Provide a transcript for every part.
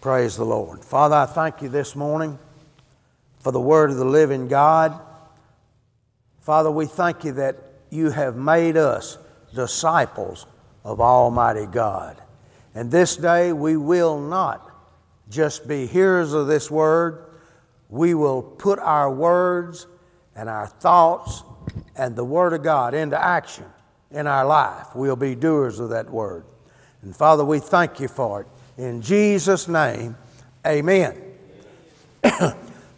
Praise the Lord. Father, I thank you this morning for the word of the living God. Father, we thank you that you have made us disciples of Almighty God. And this day we will not just be hearers of this word, we will put our words and our thoughts and the Word of God into action in our life. We'll be doers of that Word. And Father, we thank you for it. In Jesus' name, amen.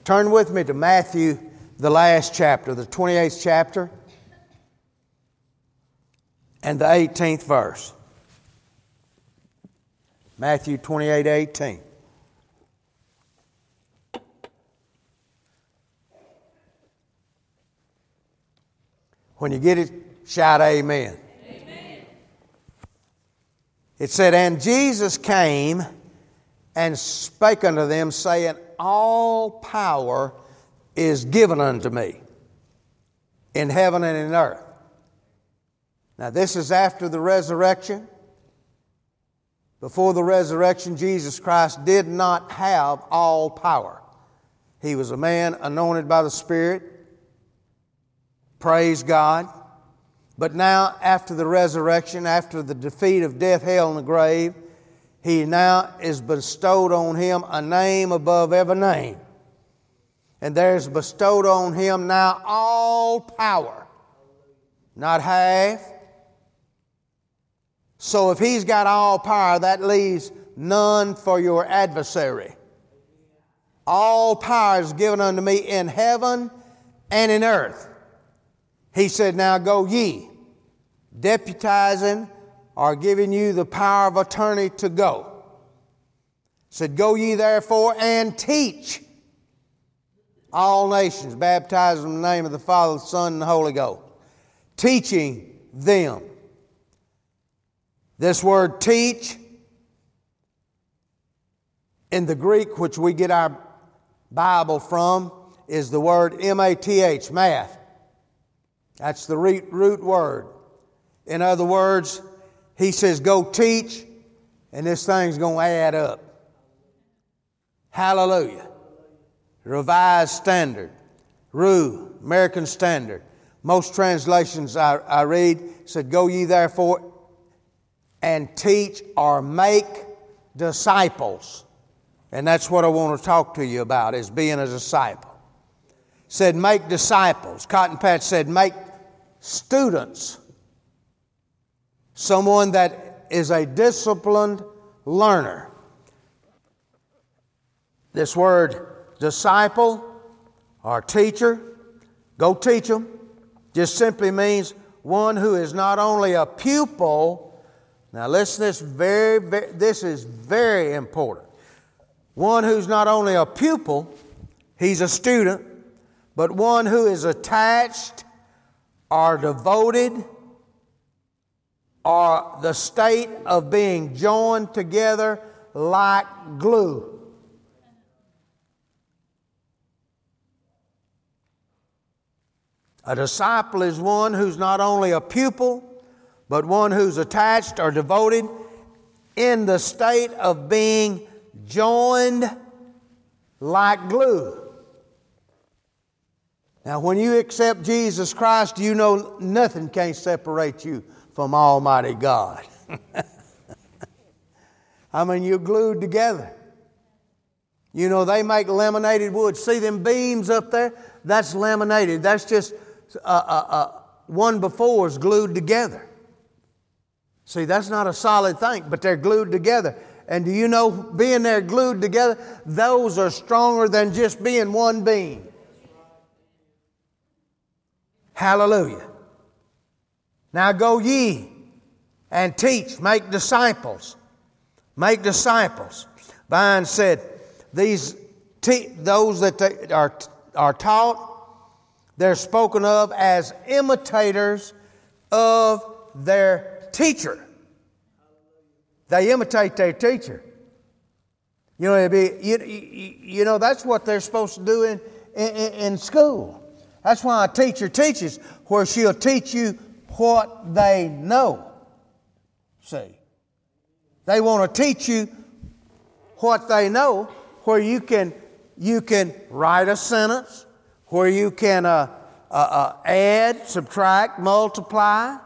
Turn with me to Matthew, the last chapter, the 28th chapter, and the 18th verse. Matthew 28 18. When you get it, shout amen. It said, And Jesus came and spake unto them, saying, All power is given unto me in heaven and in earth. Now, this is after the resurrection. Before the resurrection, Jesus Christ did not have all power. He was a man anointed by the Spirit. Praise God. But now, after the resurrection, after the defeat of death, hell, and the grave, he now is bestowed on him a name above every name. And there's bestowed on him now all power, not half. So if he's got all power, that leaves none for your adversary. All power is given unto me in heaven and in earth. He said, Now go ye, deputizing or giving you the power of attorney to go. Said, Go ye therefore and teach all nations, baptizing in the name of the Father, the Son, and the Holy Ghost, teaching them. This word teach in the Greek, which we get our Bible from, is the word M A T H, math. That's the root word. In other words, he says, go teach, and this thing's going to add up. Hallelujah. Revised Standard, RU, American Standard. Most translations I, I read said, Go ye therefore and teach or make disciples. And that's what I want to talk to you about is being a disciple said, make disciples. Cotton Patch said, make students. Someone that is a disciplined learner. This word disciple or teacher, go teach them, just simply means one who is not only a pupil. Now listen, this very, very this is very important. One who's not only a pupil, he's a student, but one who is attached or devoted or the state of being joined together like glue. A disciple is one who's not only a pupil, but one who's attached or devoted in the state of being joined like glue. Now, when you accept Jesus Christ, you know nothing can separate you from Almighty God. I mean, you're glued together. You know, they make laminated wood. See them beams up there? That's laminated. That's just uh, uh, uh, one before is glued together. See, that's not a solid thing, but they're glued together. And do you know, being there glued together, those are stronger than just being one beam. Hallelujah. Now go ye and teach, make disciples. Make disciples. Vine said, these te- those that are, are taught, they're spoken of as imitators of their teacher. They imitate their teacher. You know, be, you, you, know that's what they're supposed to do in, in, in school. That's why a teacher teaches, where she'll teach you what they know. See, they want to teach you what they know, where you can, you can write a sentence, where you can uh, uh, uh, add, subtract, multiply,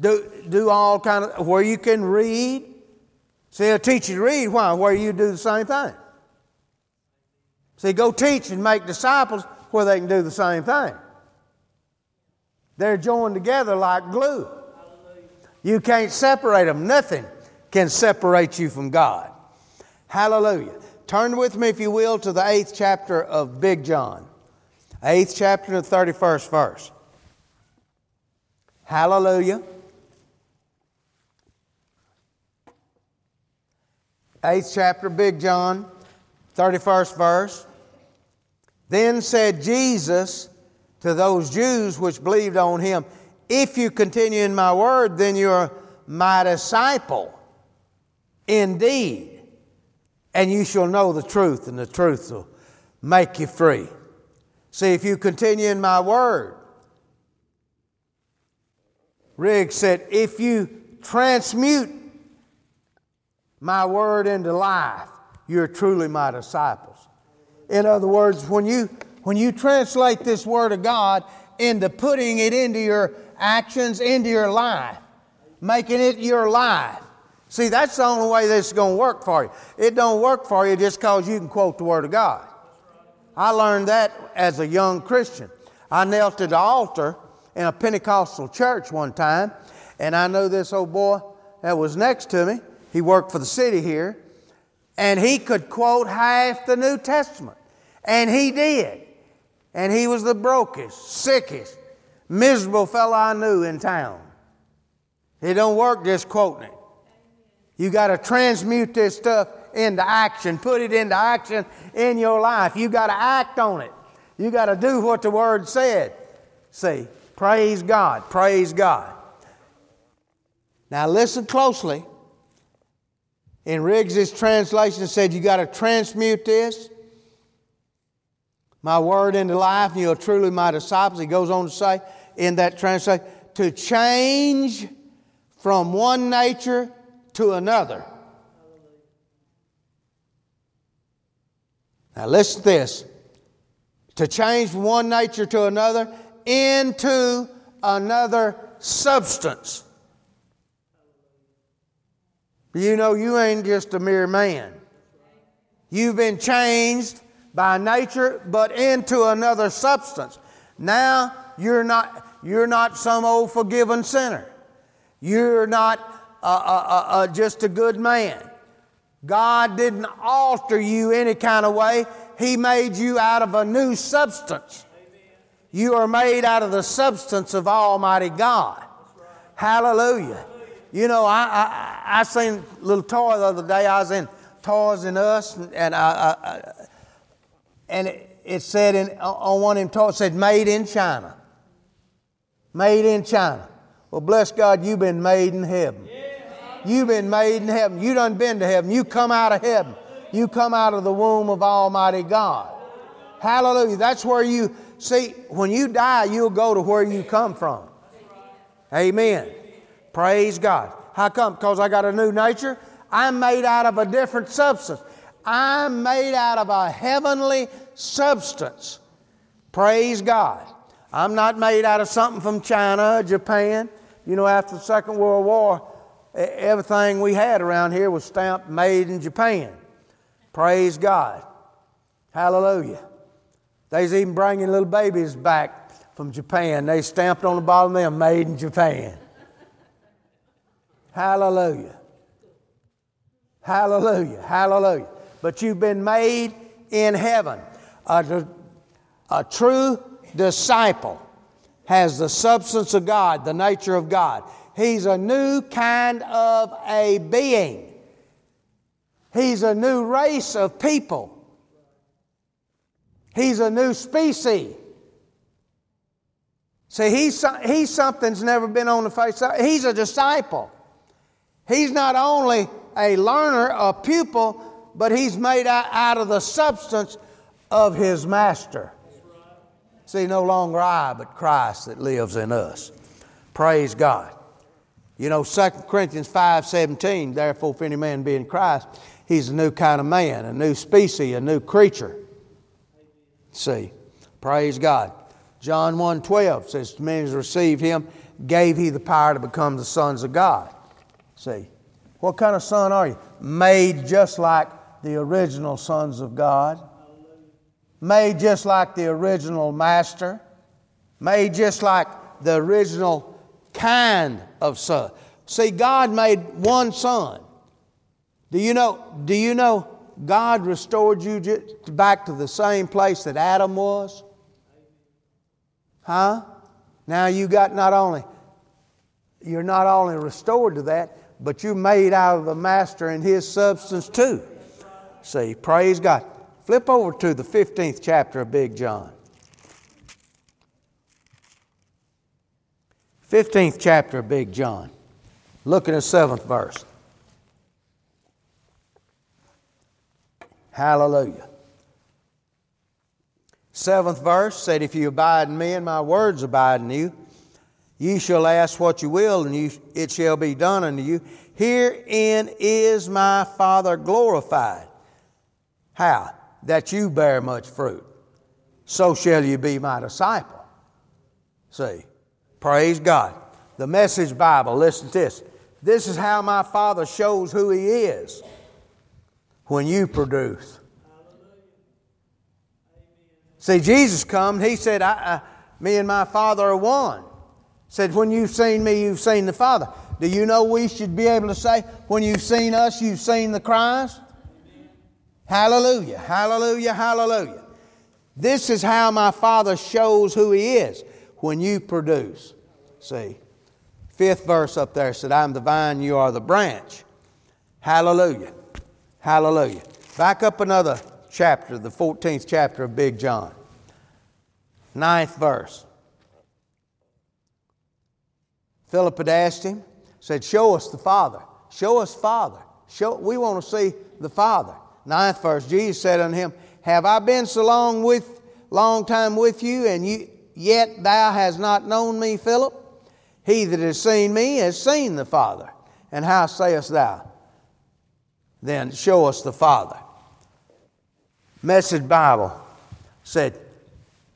do, do all kind of, where you can read. See, they'll teach you to read. Why? Where you do the same thing. See, go teach and make disciples where they can do the same thing. They're joined together like glue. You can't separate them. Nothing can separate you from God. Hallelujah. Turn with me, if you will, to the eighth chapter of Big John. Eighth chapter, the 31st verse. Hallelujah. Eighth chapter, Big John, 31st verse. Then said Jesus to those Jews which believed on him, If you continue in my word, then you're my disciple indeed, and you shall know the truth, and the truth will make you free. See, if you continue in my word, Riggs said, if you transmute my word into life, you're truly my disciples. In other words, when you, when you translate this word of God into putting it into your actions, into your life, making it your life, See, that's the only way this is going to work for you. It don't work for you just because you can quote the Word of God. I learned that as a young Christian. I knelt at the altar in a Pentecostal church one time, and I know this old boy that was next to me. He worked for the city here, and he could quote half the New Testament. And he did. And he was the brokest, sickest, miserable fellow I knew in town. It don't work just quoting it. You got to transmute this stuff into action, put it into action in your life. You got to act on it. You got to do what the Word said. See, praise God, praise God. Now listen closely. In Riggs's translation, said you got to transmute this, my word into life, and you're truly my disciples. He goes on to say in that translation, to change from one nature to another. Now, listen to this to change from one nature to another into another substance. You know, you ain't just a mere man. You've been changed by nature, but into another substance. Now you're not, you're not some old forgiven sinner. You're not uh, uh, uh, just a good man. God didn't alter you any kind of way. He made you out of a new substance. You are made out of the substance of Almighty God. Hallelujah. You know, I, I, I seen a little toy the other day. I was in Toys R Us, and, I, I, and it, it said in, on one of them it said made in China. Made in China. Well, bless God, you've been made in heaven. You've been made in heaven. You done been to heaven. You come out of heaven. You come out of the womb of Almighty God. Hallelujah. That's where you see, when you die, you'll go to where you come from. Amen. Praise God. How come? Because I got a new nature? I'm made out of a different substance. I'm made out of a heavenly substance. Praise God. I'm not made out of something from China, Japan. You know, after the Second World War, everything we had around here was stamped made in Japan. Praise God. Hallelujah. They's even bringing little babies back from Japan. They stamped on the bottom of them, made in Japan. Hallelujah. Hallelujah. Hallelujah. But you've been made in heaven. A, a true disciple has the substance of God, the nature of God. He's a new kind of a being. He's a new race of people. He's a new species. See, he's, he's something's never been on the face of He's a disciple. He's not only a learner, a pupil, but he's made out of the substance of his master. See, no longer I, but Christ that lives in us. Praise God. You know, 2 Corinthians 5 17, therefore, if any man be in Christ, he's a new kind of man, a new species, a new creature. See, praise God. John 1 12 says, To many received him, gave he the power to become the sons of God. See, what kind of son are you? Made just like the original sons of God, made just like the original master, made just like the original kind of son. See, God made one son. Do you know, do you know God restored you back to the same place that Adam was? Huh? Now you got not only you're not only restored to that, but you're made out of the master and his substance too. See, praise God. Flip over to the 15th chapter of Big John. 15th chapter of Big John. Look at the seventh verse. Hallelujah. Seventh verse said, If you abide in me and my words abide in you, ye shall ask what you will, and you, it shall be done unto you. Herein is my Father glorified. How? That you bear much fruit. So shall you be my disciple. See, praise God. The Message Bible, listen to this. This is how my Father shows who He is when you produce. See, Jesus come, He said, I, I, Me and my Father are one. Said, When you've seen me, you've seen the Father. Do you know we should be able to say, When you've seen us, you've seen the Christ? Hallelujah, hallelujah, hallelujah. This is how my Father shows who He is when you produce. See, fifth verse up there said, I'm the vine, you are the branch. Hallelujah, hallelujah. Back up another chapter, the 14th chapter of Big John. Ninth verse. Philip had asked him, said, Show us the Father. Show us Father. Show, we want to see the Father. Ninth verse, Jesus said unto him, Have I been so long with long time with you, and you yet thou hast not known me, Philip? He that has seen me has seen the Father. And how sayest thou? Then show us the Father. Message Bible said,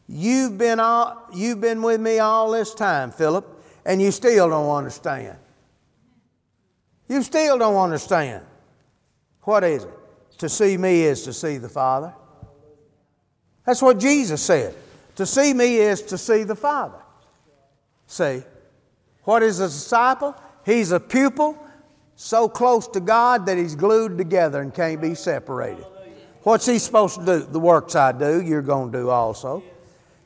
You've been, all, you've been with me all this time, Philip, and you still don't understand. You still don't understand. What is it? To see me is to see the Father. That's what Jesus said. To see me is to see the Father. See, what is a disciple? He's a pupil so close to God that he's glued together and can't be separated. What's he supposed to do? The works I do, you're going to do also.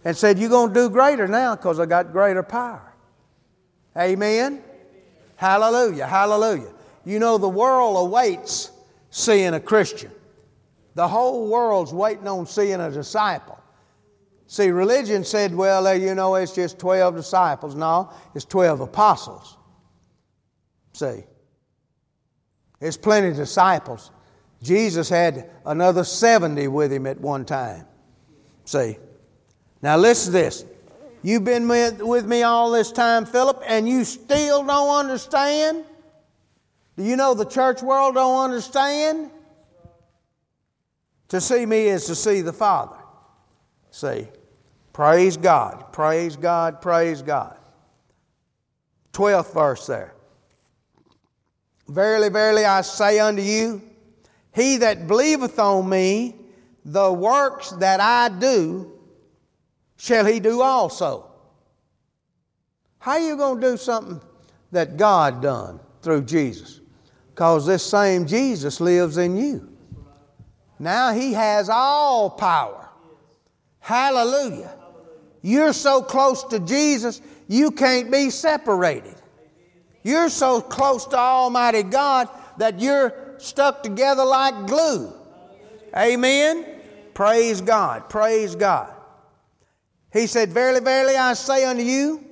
And said, You're going to do greater now because I got greater power. Amen? Hallelujah, hallelujah. You know, the world awaits seeing a Christian. The whole world's waiting on seeing a disciple. See, religion said, well, eh, you know, it's just 12 disciples. No, it's 12 apostles. See, there's plenty of disciples. Jesus had another 70 with him at one time. See, now listen to this. You've been with me all this time, Philip, and you still don't understand? Do you know the church world don't understand? To see me is to see the Father. See, praise God, praise God, praise God. 12th verse there. Verily, verily, I say unto you, he that believeth on me, the works that I do, shall he do also. How are you going to do something that God done through Jesus? Because this same Jesus lives in you. Now he has all power. Hallelujah. You're so close to Jesus, you can't be separated. You're so close to Almighty God that you're stuck together like glue. Amen. Praise God. Praise God. He said, Verily, verily, I say unto you,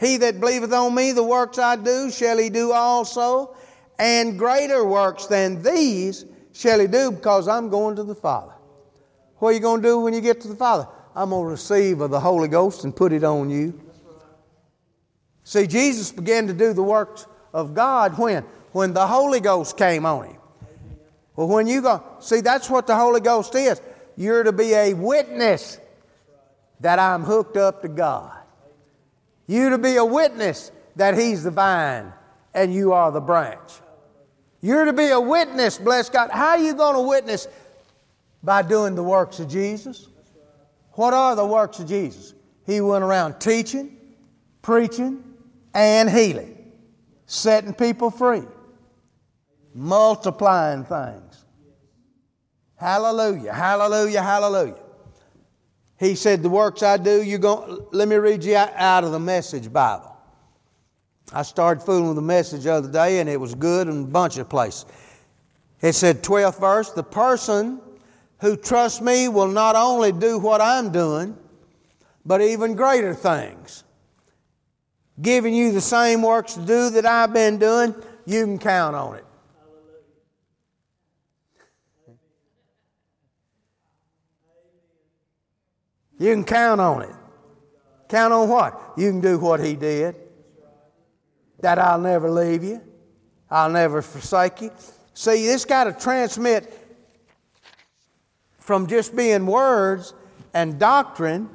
he that believeth on me, the works I do, shall he do also, and greater works than these shall he do, because I'm going to the Father. What are you going to do when you get to the Father? I'm going to receive of the Holy Ghost and put it on you. See, Jesus began to do the works of God when? When the Holy Ghost came on him. Well, when you go, see, that's what the Holy Ghost is. You're to be a witness that I'm hooked up to God. You to be a witness that He's the vine and you are the branch. You're to be a witness, bless God. How are you going to witness? By doing the works of Jesus. What are the works of Jesus? He went around teaching, preaching, and healing, setting people free, multiplying things. Hallelujah, hallelujah, hallelujah. He said, The works I do, you're going let me read you out of the message Bible. I started fooling with the message the other day, and it was good in a bunch of places. It said, 12th verse, the person who trusts me will not only do what I'm doing, but even greater things. Giving you the same works to do that I've been doing, you can count on it. You can count on it. Count on what? You can do what he did. That I'll never leave you. I'll never forsake you. See, this got to transmit from just being words and doctrine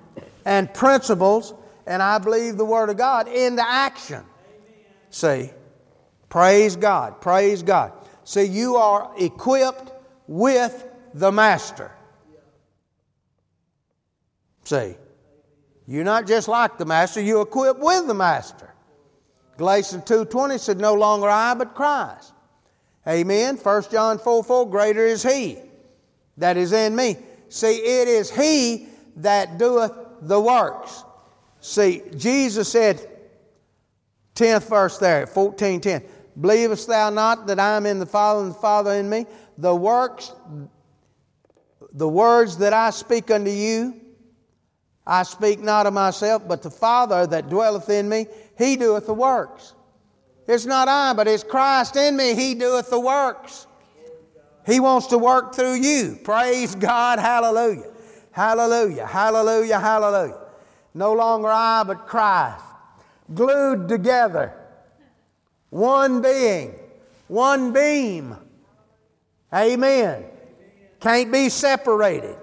and principles, and I believe the Word of God, into action. See, praise God, praise God. See, you are equipped with the Master. See, you're not just like the Master, you're equipped with the Master. Galatians 2.20 said, No longer I, but Christ. Amen. 1 John 4 4, greater is He that is in me. See, it is He that doeth the works. See, Jesus said, 10th verse there, 14.10, Believest thou not that I am in the Father and the Father in me? The works, the words that I speak unto you, I speak not of myself, but the Father that dwelleth in me, he doeth the works. It's not I, but it's Christ in me, he doeth the works. He wants to work through you. Praise God, hallelujah. Hallelujah, hallelujah, hallelujah. No longer I, but Christ. Glued together. One being, one beam. Amen. Can't be separated.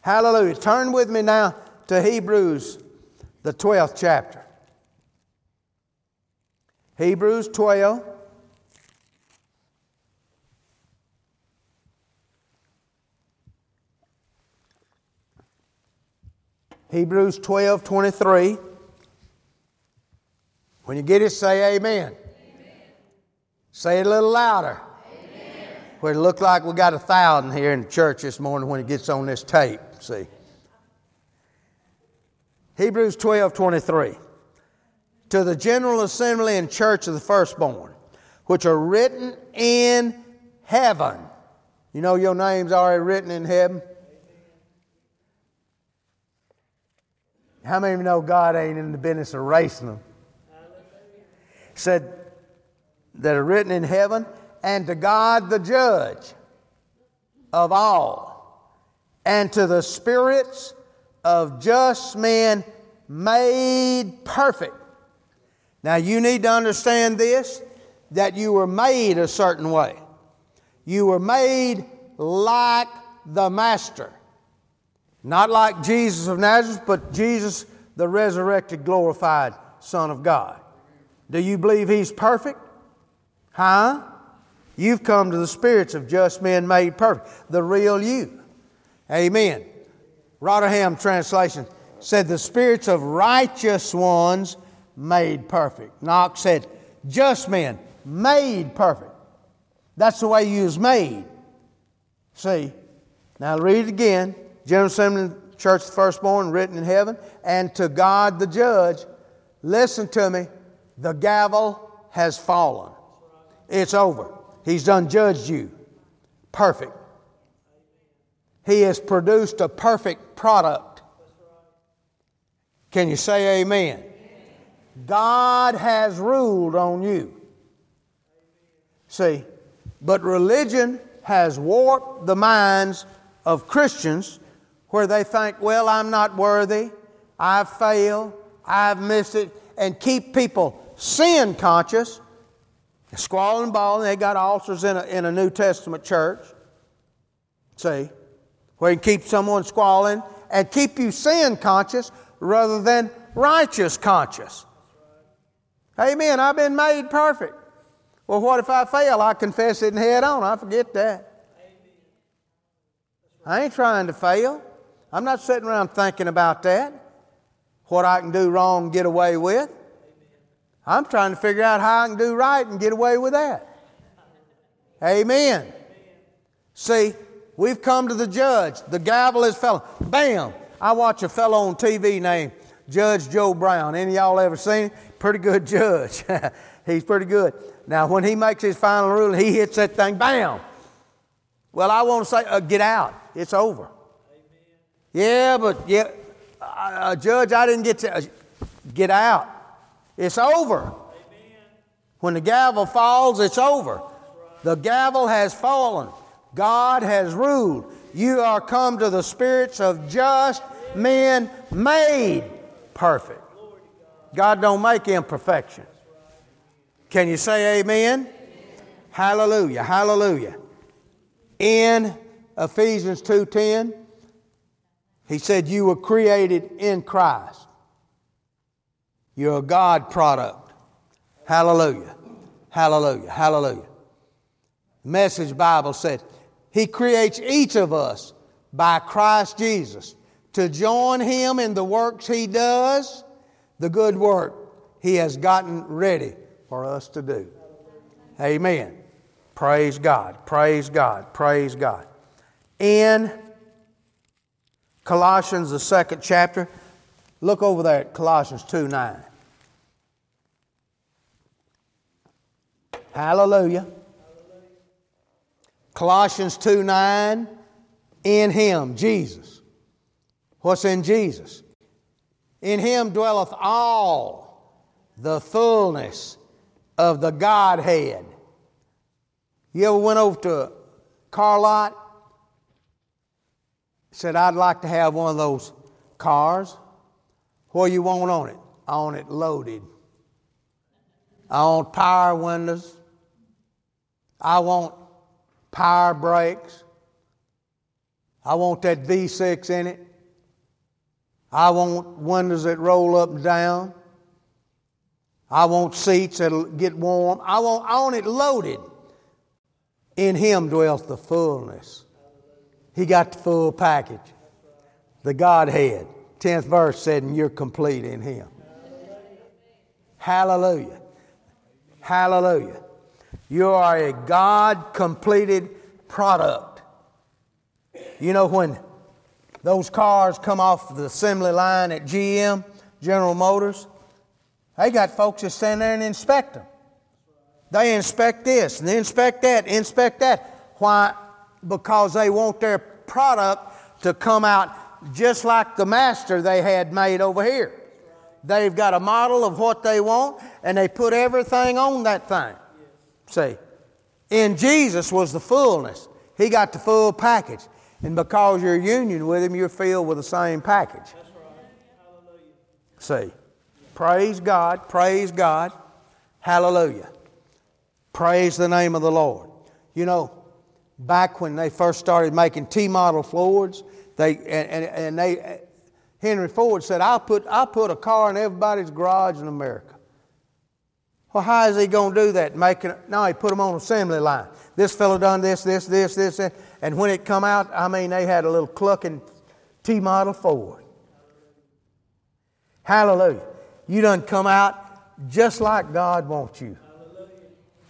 Hallelujah. Turn with me now to Hebrews, the 12th chapter. Hebrews 12. Hebrews 12 23. When you get it, say amen. amen. Say it a little louder. Amen. Where it look like we got a thousand here in church this morning when it gets on this tape. See. Hebrews 12 23. To the general assembly and church of the firstborn, which are written in heaven. You know your name's already written in heaven? How many of you know God ain't in the business of erasing them? Said that are written in heaven, and to God the judge of all, and to the spirits of just men made perfect. Now you need to understand this that you were made a certain way. You were made like the Master. Not like Jesus of Nazareth, but Jesus, the resurrected, glorified Son of God. Do you believe He's perfect? Huh? You've come to the spirits of just men made perfect, the real you. Amen. Rotherham translation said, The spirits of righteous ones made perfect. Knox said, Just men made perfect. That's the way you was made. See? Now read it again. General Assembly Church, the firstborn, written in heaven, and to God the judge, listen to me, the gavel has fallen. It's over. He's done judged you. Perfect. He has produced a perfect product. Can you say amen? God has ruled on you. See, but religion has warped the minds of Christians where they think, well, I'm not worthy, I've failed, I've missed it, and keep people sin conscious, squalling and bawling. They got altars in a, in a New Testament church. See, where you keep someone squalling and keep you sin conscious rather than righteous conscious. Amen. I've been made perfect. Well, what if I fail? I confess it and head on. I forget that. I ain't trying to fail. I'm not sitting around thinking about that, what I can do wrong and get away with. I'm trying to figure out how I can do right and get away with that. Amen. See, we've come to the judge. The gavel is fellow. Bam! I watch a fellow on TV named Judge Joe Brown. Any y'all ever seen him? Pretty good judge. He's pretty good. Now, when he makes his final ruling, he hits that thing, bam. Well, I want to say, uh, get out. It's over. Yeah, but yeah, uh, uh, Judge, I didn't get to uh, get out. It's over. Amen. When the gavel falls, it's over. The gavel has fallen. God has ruled. You are come to the spirits of just men made perfect. God don't make imperfection. Can you say amen? amen? Hallelujah. Hallelujah. In Ephesians 2:10, he said, You were created in Christ. You're a God product. Hallelujah. Hallelujah. Hallelujah. Message Bible said, He creates each of us by Christ Jesus to join Him in the works He does, the good work He has gotten ready for us to do. Amen. Praise God. Praise God. Praise God. In Colossians, the second chapter. Look over there at Colossians 2 9. Hallelujah. Colossians 2 9. In Him, Jesus. What's in Jesus? In Him dwelleth all the fullness of the Godhead. You ever went over to car lot said, I'd like to have one of those cars. What you want on it? I want it loaded. I want power windows. I want power brakes. I want that V6 in it. I want windows that roll up and down. I want seats that'll get warm. I want, I want it loaded. In Him dwells the fullness he got the full package. The Godhead. 10th verse said, and you're complete in Him. Hallelujah. Hallelujah. You are a God completed product. You know, when those cars come off the assembly line at GM, General Motors, they got folks that stand there and inspect them. They inspect this and they inspect that, inspect that. Why? because they want their product to come out just like the master they had made over here. They've got a model of what they want and they put everything on that thing. See, in Jesus was the fullness. He got the full package. And because you're union with Him, you're filled with the same package. See, praise God, praise God, hallelujah. Praise the name of the Lord. You know, back when they first started making T model Fords, they, and, and, and they, Henry Ford said, I'll put, I'll put a car in everybody's garage in America. Well, how is he going to do that? Making, no, he put them on assembly line. This fellow done this, this, this, this, this. And when it come out, I mean, they had a little clucking T model Ford. Hallelujah. You done come out just like God wants you.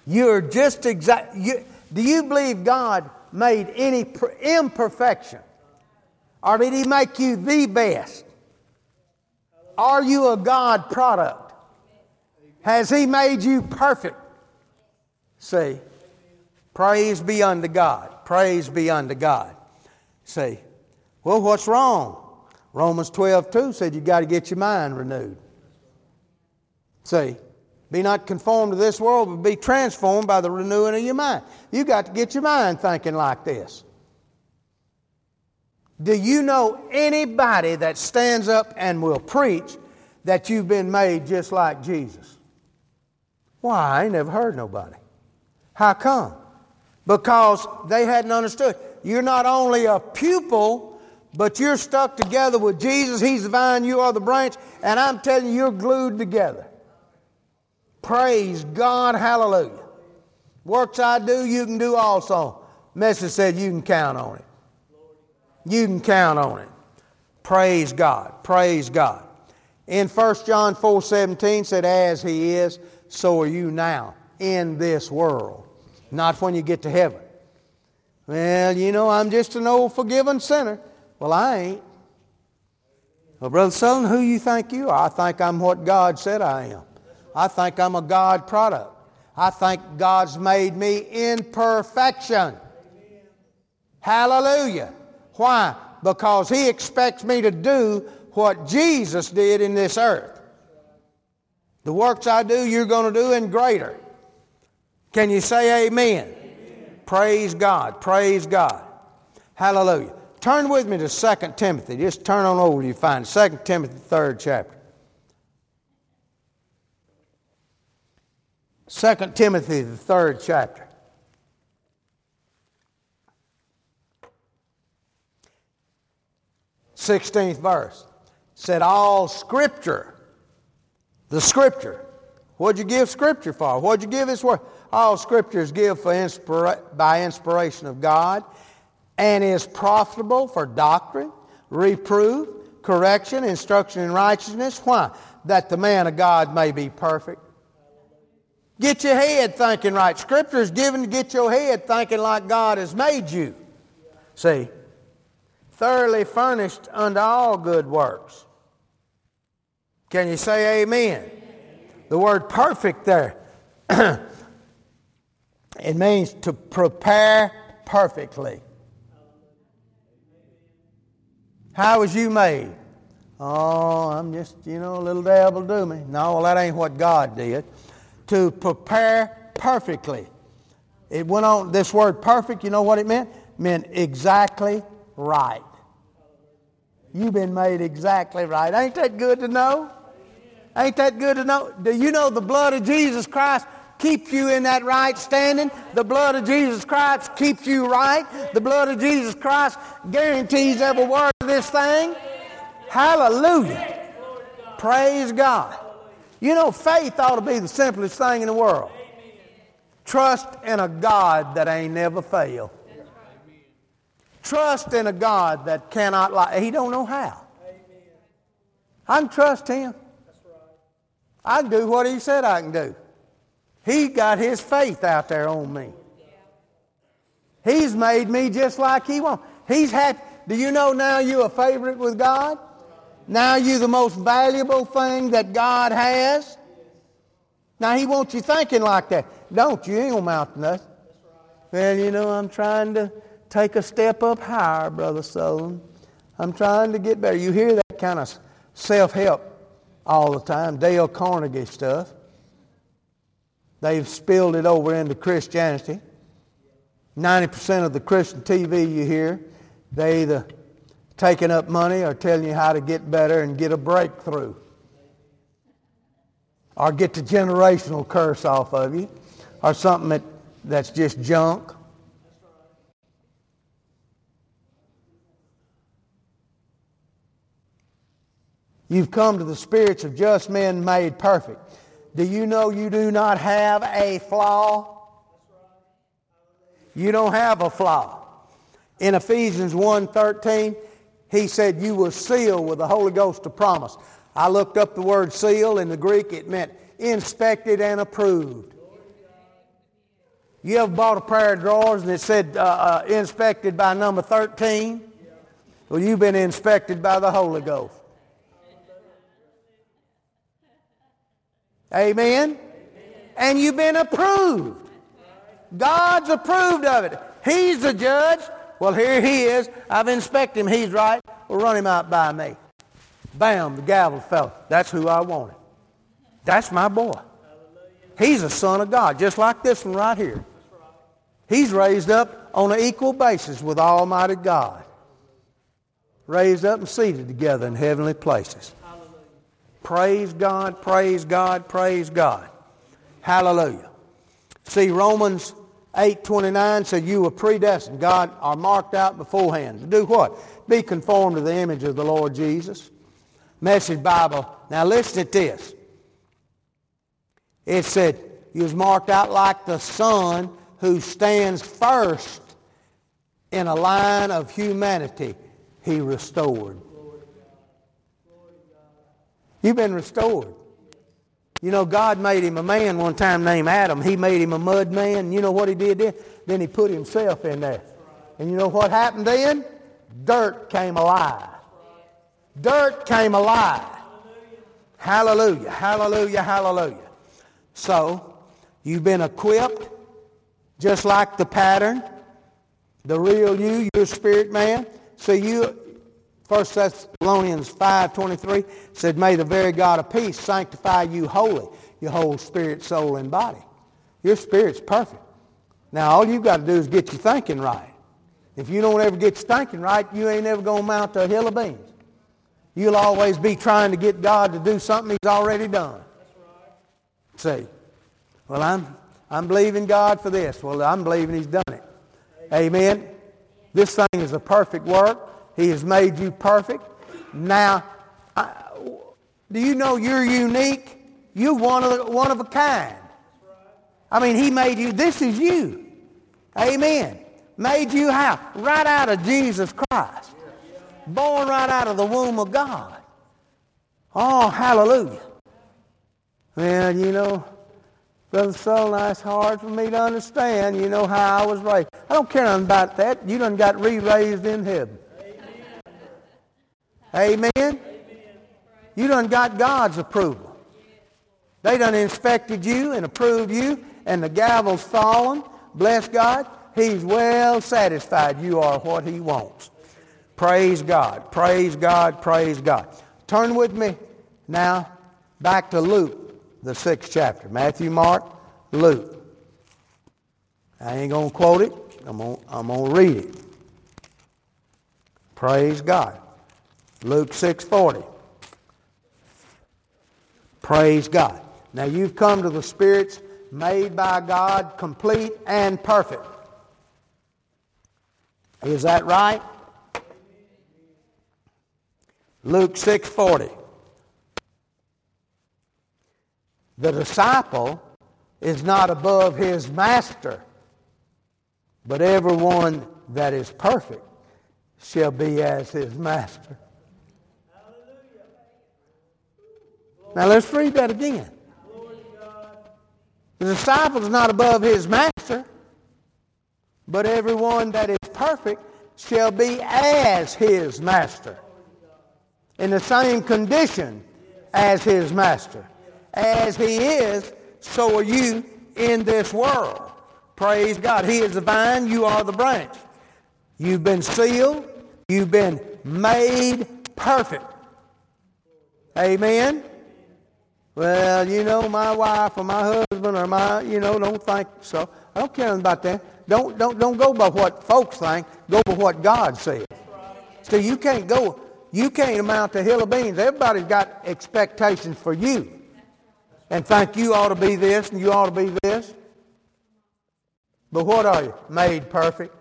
You're just exact. You, do you believe God made any imperfection? Or did He make you the best? Are you a God product? Has He made you perfect? See, praise be unto God. Praise be unto God. See, well, what's wrong? Romans 12, 2 said you got to get your mind renewed. See, be not conformed to this world, but be transformed by the renewing of your mind. You got to get your mind thinking like this. Do you know anybody that stands up and will preach that you've been made just like Jesus? Why, I ain't never heard nobody. How come? Because they hadn't understood. You're not only a pupil, but you're stuck together with Jesus. He's the vine, you are the branch, and I'm telling you, you're glued together. Praise God, hallelujah. Works I do, you can do also. Message said you can count on it. You can count on it. Praise God. Praise God. In 1 John 4 17 said, As he is, so are you now in this world. Not when you get to heaven. Well, you know, I'm just an old forgiven sinner. Well, I ain't. Well, Brother Sutherlin, who you think you are? I think I'm what God said I am. I think I'm a God product. I think God's made me in perfection. Hallelujah. Why? Because He expects me to do what Jesus did in this earth. The works I do, you're going to do in greater. Can you say amen? amen? Praise God. Praise God. Hallelujah. Turn with me to 2 Timothy. Just turn on over, you find 2 Timothy, third chapter. 2 Timothy, the third chapter. 16th verse said, All scripture, the scripture. What'd you give scripture for? What'd you give His word? All scriptures give for inspira- by inspiration of God and is profitable for doctrine, reproof, correction, instruction in righteousness. Why? That the man of God may be perfect. Get your head thinking right. Scripture is given to get your head thinking like God has made you. See? thoroughly furnished unto all good works. Can you say amen? The word perfect there, it means to prepare perfectly. How was you made? Oh, I'm just, you know, a little devil do me. No, well, that ain't what God did. To prepare perfectly. It went on, this word perfect, you know what it meant? It meant exactly right. You've been made exactly right. Ain't that good to know? Ain't that good to know? Do you know the blood of Jesus Christ keeps you in that right standing? The blood of Jesus Christ keeps you right. The blood of Jesus Christ guarantees every word of this thing. Hallelujah. Praise God. You know, faith ought to be the simplest thing in the world. Trust in a God that ain't never failed. Trust in a God that cannot lie. He don't know how. I can trust him. I can do what he said I can do. He got his faith out there on me. He's made me just like he wants. He's happy. Do you know now you're a favorite with God? Now you're the most valuable thing that God has? Now he wants you thinking like that. Don't you? You ain't gonna mount nothing. Well, you know, I'm trying to take a step up higher, Brother Sutherlin. I'm trying to get better. You hear that kind of self-help all the time, Dale Carnegie stuff. They've spilled it over into Christianity. 90% of the Christian TV you hear, they either taking up money or telling you how to get better and get a breakthrough. Or get the generational curse off of you. Or something that, that's just junk. You've come to the spirits of just men made perfect. Do you know you do not have a flaw? You don't have a flaw. In Ephesians 1.13, he said you were sealed with the Holy Ghost of promise. I looked up the word seal. In the Greek, it meant inspected and approved. You ever bought a pair of drawers and it said uh, uh, inspected by number 13? Well, you've been inspected by the Holy Ghost. Amen? And you've been approved. God's approved of it. He's the judge. Well, here he is. I've inspected him. He's right. Well, run him out by me. Bam, the gavel fell. That's who I wanted. That's my boy. He's a son of God, just like this one right here. He's raised up on an equal basis with Almighty God. Raised up and seated together in heavenly places. Praise God, praise God, praise God. Hallelujah. See, Romans 8.29 said you were predestined. God are marked out beforehand. To do what? Be conformed to the image of the Lord Jesus. Message Bible. Now listen to this. It said, you was marked out like the son who stands first in a line of humanity. He restored. You've been restored. You know, God made him a man one time named Adam. He made him a mud man. You know what he did then? Then he put himself in there. And you know what happened then? Dirt came alive. Dirt came alive. Hallelujah, hallelujah, hallelujah. So, you've been equipped just like the pattern, the real you, your spirit man. So you, 1 Thessalonians 5.23 said, May the very God of peace sanctify you wholly, your whole spirit, soul, and body. Your spirit's perfect. Now, all you've got to do is get your thinking right. If you don't ever get your thinking right, you ain't ever going to mount a hill of beans. You'll always be trying to get God to do something he's already done. See, well, I'm, I'm believing God for this. Well, I'm believing he's done it. Amen. This thing is a perfect work. He has made you perfect. Now, I, do you know you're unique? You're one of, the, one of a kind. I mean, he made you. This is you. Amen. Made you how? Right out of Jesus Christ. Born right out of the womb of God. Oh, hallelujah. Well, you know, Brother Sutherlin, it's hard for me to understand, you know, how I was raised. I don't care nothing about that. You done got re-raised in heaven. Amen. You done got God's approval. They done inspected you and approved you, and the gavel's fallen. Bless God. He's well satisfied you are what he wants. Praise God. Praise God. Praise God. Turn with me now back to Luke, the sixth chapter. Matthew, Mark, Luke. I ain't going to quote it. I'm going I'm to read it. Praise God. Luke 6.40. Praise God. Now you've come to the spirits made by God complete and perfect. Is that right? Luke 6:40. The disciple is not above his master, but everyone that is perfect shall be as his master. Now let's read that again. The disciple is not above his master, but everyone that is perfect shall be as his master. In the same condition as his master. As he is, so are you in this world. Praise God. He is the vine, you are the branch. You've been sealed, you've been made perfect. Amen. Well, you know, my wife or my husband or my, you know, don't think so. I don't care about that. Don't, don't, don't go by what folks think. Go by what God says. See, you can't go, you can't amount to hill of beans. Everybody's got expectations for you. And think you ought to be this and you ought to be this. But what are you? Made perfect.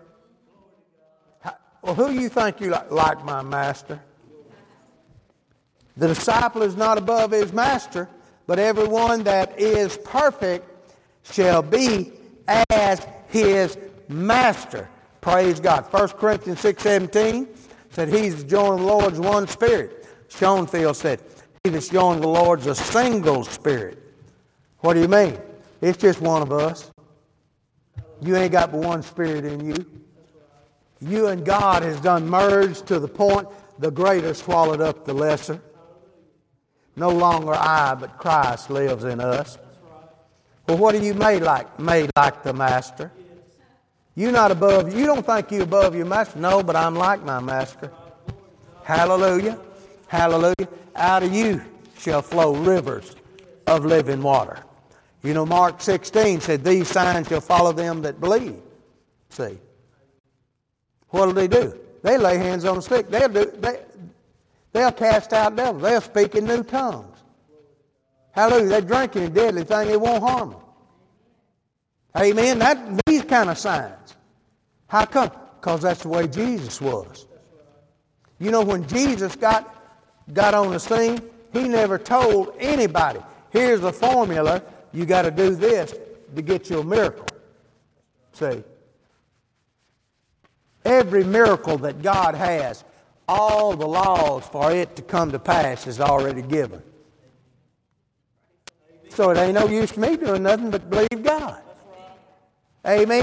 Well, who you think you like? Like my master. The disciple is not above his master, but everyone that is perfect shall be as his master. Praise God. 1 Corinthians 6.17 said he's joined the Lord's one spirit. Schonfield said he that's joined the Lord's a single spirit. What do you mean? It's just one of us. You ain't got but one spirit in you. You and God has done merged to the point the greater swallowed up the lesser. No longer I, but Christ lives in us. Well, what are you made like? Made like the Master. You're not above, you don't think you're above your Master. No, but I'm like my Master. Hallelujah. Hallelujah. Out of you shall flow rivers of living water. You know, Mark 16 said, These signs shall follow them that believe. See. What'll they do? They lay hands on the sick. They'll, do, they, they'll cast out devils. They'll speak in new tongues. Hallelujah. They drink any deadly thing, it won't harm them. Amen. That, these kind of signs. How come? Because that's the way Jesus was. You know, when Jesus got, got on the scene, he never told anybody, here's the formula, you got to do this to get you a miracle. See? Every miracle that God has, all the laws for it to come to pass is already given. So it ain't no use to me doing nothing but believe God. Amen?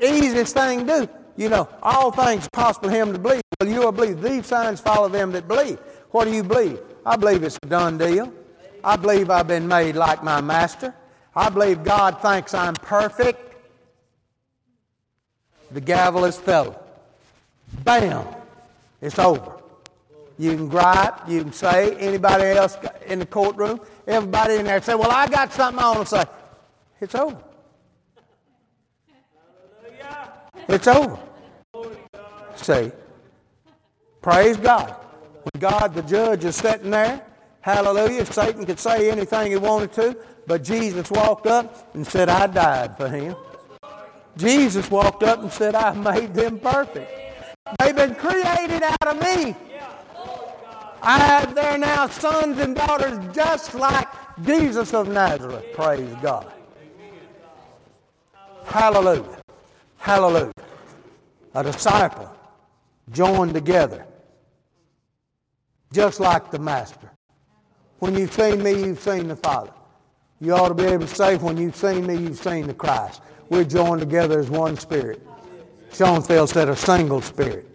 Easiest thing to do. You know, all things possible him to believe. Well, you will believe. These signs follow them that believe. What do you believe? I believe it's a done deal. I believe I've been made like my master. I believe God thinks I'm perfect. The gavel is fell. Bam! It's over. You can gripe, you can say, anybody else in the courtroom, everybody in there say, Well, I got something I want to say. It's over. It's over. See, praise God. When God, the judge, is sitting there, hallelujah, Satan could say anything he wanted to, but Jesus walked up and said, I died for him. Jesus walked up and said, I made them perfect. They've been created out of me. I have there now sons and daughters just like Jesus of Nazareth. Praise God. Hallelujah. Hallelujah. A disciple joined together, just like the Master. When you've seen me, you've seen the Father. You ought to be able to say, when you've seen me, you've seen the Christ. We're joined together as one spirit. Schonfield said a single spirit.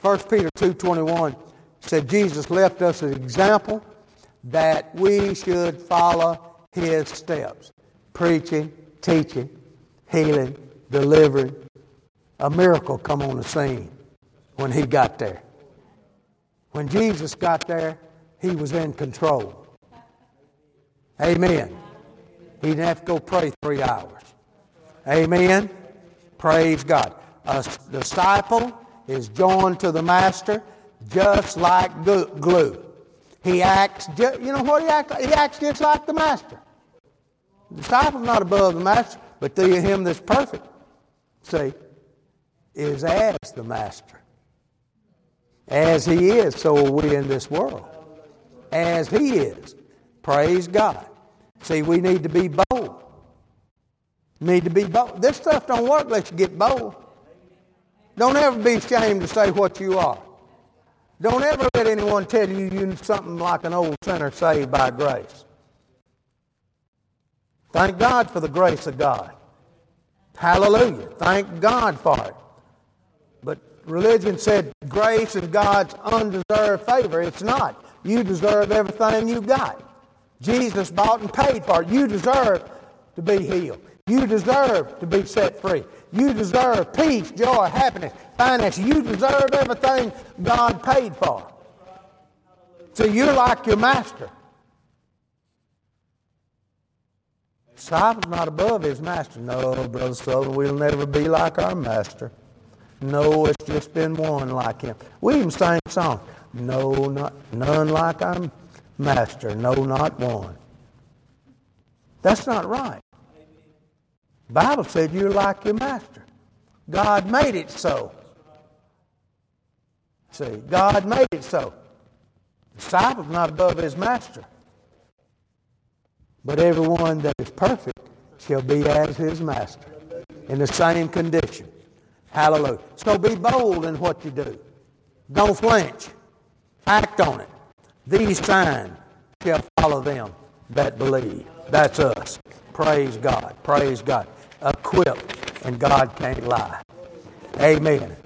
1 Peter 2.21 said Jesus left us an example that we should follow his steps. Preaching, teaching, healing, delivering. A miracle come on the scene when he got there. When Jesus got there, he was in control. Amen. He didn't have to go pray three hours. Amen. Praise God. A disciple is joined to the master just like glue. He acts, just, you know what he acts? like? He acts just like the master. The disciple's not above the master, but to him that's perfect, see, is as the master. As he is, so are we in this world. As he is. Praise God. See, we need to be bold. Need to be bold. This stuff don't work unless you get bold. Don't ever be ashamed to say what you are. Don't ever let anyone tell you you're something like an old sinner saved by grace. Thank God for the grace of God. Hallelujah. Thank God for it. But religion said grace is God's undeserved favor. It's not. You deserve everything you got. Jesus bought and paid for it. You deserve to be healed. You deserve to be set free. You deserve peace, joy, happiness, finance. You deserve everything God paid for. So you're like your master. Disciple's not above his master. No, Brother Sutherlin, we'll never be like our master. No, it's just been one like him. We even sang a song. No, not none like our master. No, not one. That's not right. Bible said you're like your master. God made it so. See, God made it so. The disciple's not above his master. But everyone that is perfect shall be as his master in the same condition. Hallelujah. So be bold in what you do. Don't flinch. Act on it. These signs shall follow them that believe. That's us. Praise God. Praise God. Equipped, and God can't lie. Amen.